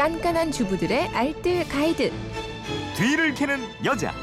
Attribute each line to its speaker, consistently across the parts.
Speaker 1: 깐깐한 주부들의 알뜰 가이드.
Speaker 2: 뒤를 캐는 여자.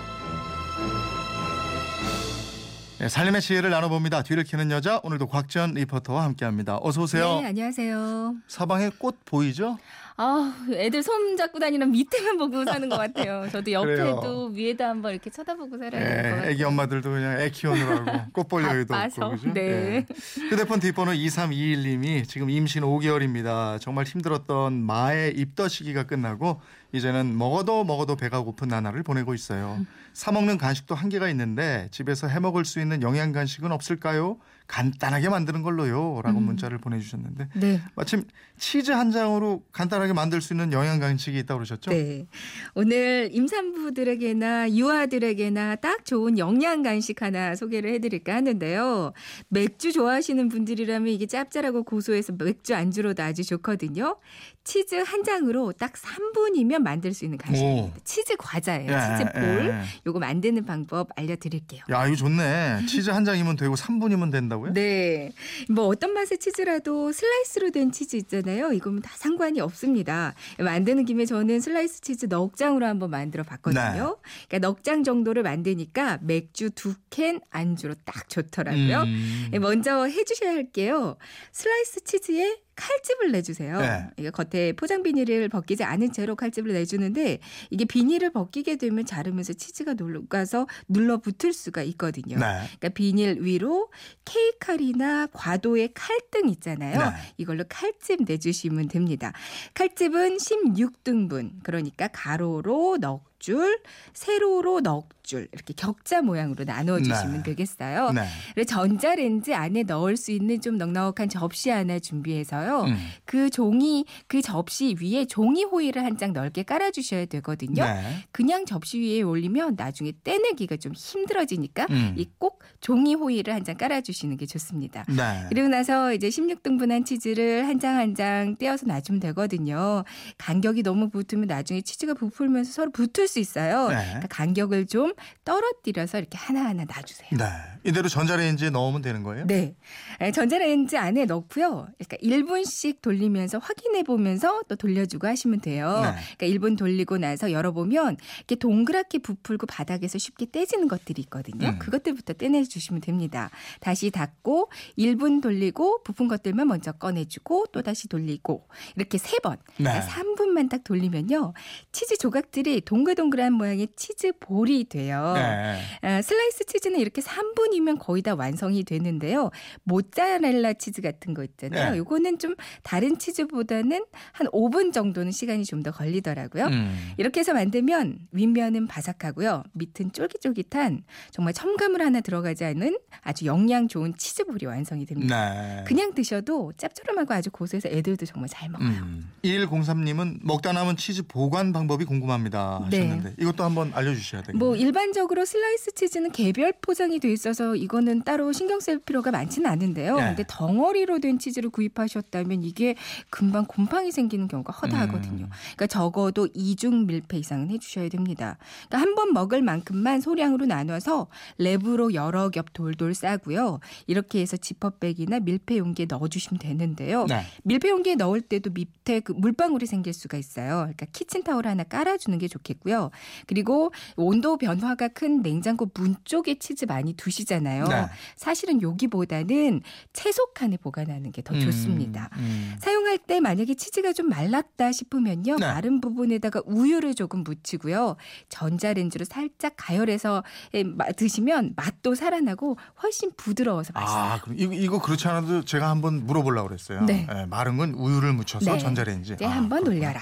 Speaker 3: 네, 삶의 지혜를 나눠봅니다. 뒤를 캐는 여자 오늘도 곽지연 리포터와 함께합니다. 어서 오세요.
Speaker 4: 네, 안녕하세요.
Speaker 3: 사방에 꽃 보이죠?
Speaker 4: 아, 애들 손 잡고 다니는 밑에만 보고 사는 것 같아요. 저도 옆에도. 위에도 한번 이렇게 쳐다보고 살아야 될것
Speaker 3: 네,
Speaker 4: 같아요.
Speaker 3: 애기 엄마들도 그냥 애 키우느라고 꽃볼 여유도. 없고 그죠?
Speaker 4: 네.
Speaker 3: 휴대폰 뒷번호 2321님이 지금 임신 5개월입니다. 정말 힘들었던 마의 입덧 시기가 끝나고 이제는 먹어도 먹어도 배가 고픈 나날을 보내고 있어요. 사 먹는 간식도 한계가 있는데 집에서 해 먹을 수 있는 영양 간식은 없을까요? 간단하게 만드는 걸로요. 라고 문자를 보내 주셨는데
Speaker 4: 네.
Speaker 3: 마침 치즈 한 장으로 간단하게 만들 수 있는 영양 간식이 있다고 그러셨죠?
Speaker 4: 네. 오늘 임산부들에게나 유아들에게나 딱 좋은 영양 간식 하나 소개를 해드릴까 하는데요. 맥주 좋아하시는 분들이라면 이게 짭짤하고 고소해서 맥주 안주로도 아주 좋거든요. 치즈 한 장으로 딱 3분이면 만들 수 있는 간식입니다. 치즈 과자예요.
Speaker 3: 예,
Speaker 4: 치즈 볼.
Speaker 3: 예.
Speaker 4: 요거 만드는 방법 알려드릴게요.
Speaker 3: 야, 이거 좋네. 치즈 한 장이면 되고 3분이면 된다고요?
Speaker 4: 네. 뭐 어떤 맛의 치즈라도 슬라이스로 된 치즈 있잖아요. 이거는 다 상관이 없습니다. 만드는 김에 저는 슬라이스 치즈 넉 장으로 한번 만들어 봤거든요.
Speaker 3: 네.
Speaker 4: 그러니까 넉 장 정도를 만드니까 맥주 두 캔 안주로 딱 좋더라고요.
Speaker 3: 음.
Speaker 4: 네, 먼저 해주셔야 할게요. 슬라이스 치즈에 칼집을 내주세요.
Speaker 3: 네.
Speaker 4: 이게 겉에 포장 비닐을 벗기지 않은 채로 칼집을 내주는데 이게 비닐을 벗기게 되면 자르면서 치즈가 녹아서 눌러붙을 수가 있거든요.
Speaker 3: 네.
Speaker 4: 그러니까 비닐 위로 케이크 칼이나 과도의 칼등 있잖아요.
Speaker 3: 네.
Speaker 4: 이걸로 칼집 내주시면 됩니다. 칼집은 16등분 그러니까 가로로 넉 줄, 세로로 넉 줄 이렇게 격자 모양으로 나누어 주시면
Speaker 3: 네.
Speaker 4: 되겠어요.
Speaker 3: 네.
Speaker 4: 그래서 전자레인지 안에 넣을 수 있는 좀 넉넉한 접시 하나 준비해서요.
Speaker 3: 음.
Speaker 4: 그 종이 그 접시 위에 종이 호일을 한 장 넓게 깔아 주셔야 되거든요.
Speaker 3: 네.
Speaker 4: 그냥 접시 위에 올리면 나중에 떼내기가 좀 힘들어지니까
Speaker 3: 음.
Speaker 4: 이꼭 종이 호일을 한 장 깔아 주시는 게 좋습니다.
Speaker 3: 네.
Speaker 4: 그리고 나서 이제 16등분한 치즈를 한장 한 장 떼어서 놔주면 되거든요. 간격이 너무 붙으면 나중에 치즈가 부풀면서 서로 붙을 수 있어요.
Speaker 3: 네.
Speaker 4: 그러니까 간격을 좀 떨어뜨려서 이렇게 하나하나 놔주세요.
Speaker 3: 네. 이대로 전자레인지에 넣으면 되는 거예요?
Speaker 4: 네. 에, 전자레인지 안에 넣고요. 그러니까 1분씩 돌리면서 확인해 보면서 또 돌려주고 하시면 돼요.
Speaker 3: 네.
Speaker 4: 그러니까 1분 돌리고 나서 열어보면 이렇게 동그랗게 부풀고 바닥에서 쉽게 떼지는 것들이 있거든요.
Speaker 3: 음.
Speaker 4: 그것들부터 떼내주시면 됩니다. 다시 닫고 1분 돌리고 부푼 것들만 먼저 꺼내주고 또 다시 돌리고 이렇게 세 번.
Speaker 3: 네.
Speaker 4: 그러니까 3분만 딱 돌리면요. 치즈 조각들이 동글 동글한 모양의 치즈 볼이 돼요.
Speaker 3: 네.
Speaker 4: 아, 슬라이스 치즈는 이렇게 3분이면 거의 다 완성이 되는데요. 모짜렐라 치즈 같은 거 있잖아요.
Speaker 3: 네.
Speaker 4: 요거는 좀 다른 치즈보다는 한 5분 정도는 시간이 좀 더 걸리더라고요.
Speaker 3: 음.
Speaker 4: 이렇게 해서 만들면 윗면은 바삭하고요. 밑은 쫄깃쫄깃한 정말 첨가물 하나 들어가지 않은 아주 영양 좋은 치즈볼이 완성이 됩니다.
Speaker 3: 네.
Speaker 4: 그냥 드셔도 짭조름하고 아주 고소해서 애들도 정말 잘 먹어요.
Speaker 3: 음. 2103님은 먹다 남은 치즈 보관 방법이 궁금합니다
Speaker 4: 네.
Speaker 3: 하셨는데 이것도 한번 알려주셔야 되겠네요.
Speaker 4: 뭐 일반적으로 슬라이스 치즈는 개별 포장이 돼 있어서 이거는 따로 신경 쓸 필요가 많지는 않은데요.
Speaker 3: 네.
Speaker 4: 근데 덩어리로 된 치즈를 구입하셨다면 이게 금방 곰팡이 생기는 경우가 허다하거든요.
Speaker 3: 음.
Speaker 4: 그러니까 적어도 이중 밀폐 이상은 해주셔야 됩니다. 그러니까 한 번 먹을 만큼만 소량으로 나눠서 랩으로 여러 겹 돌돌 싸고요. 이렇게 해서 지퍼백이나 밀폐 용기에 넣어주시면 되는데요.
Speaker 3: 네.
Speaker 4: 밀폐 용기에 넣을 때도 밑에 그 물방울이 생길 수가 있어요. 그러니까 키친타올 하나 깔아주는 게 좋겠고요. 그리고 온도 변화가 큰 냉장고 문 쪽에 치즈 많이 두시잖아요.
Speaker 3: 네.
Speaker 4: 사실은 여기보다는 채소 칸에 보관하는 게더
Speaker 3: 음,
Speaker 4: 좋습니다.
Speaker 3: 음.
Speaker 4: 사용할 때 만약에 치즈가 좀 말랐다 싶으면요.
Speaker 3: 네.
Speaker 4: 마른 부분에다가 우유를 조금 묻히고요. 전자레인지로 살짝 가열해서 에, 마- 드시면 맛도 살아나고 훨씬 부드러워서 맛있어요.
Speaker 3: 아, 그럼 이거, 이거 그렇지 않아도 제가 한번 물어보려고 그랬어요.
Speaker 4: 네.
Speaker 3: 예, 마른 건 우유를 묻혀서
Speaker 4: 네.
Speaker 3: 전자레인지.
Speaker 4: 이제
Speaker 3: 아,
Speaker 4: 한번
Speaker 3: 그렇구나.
Speaker 4: 놀려라.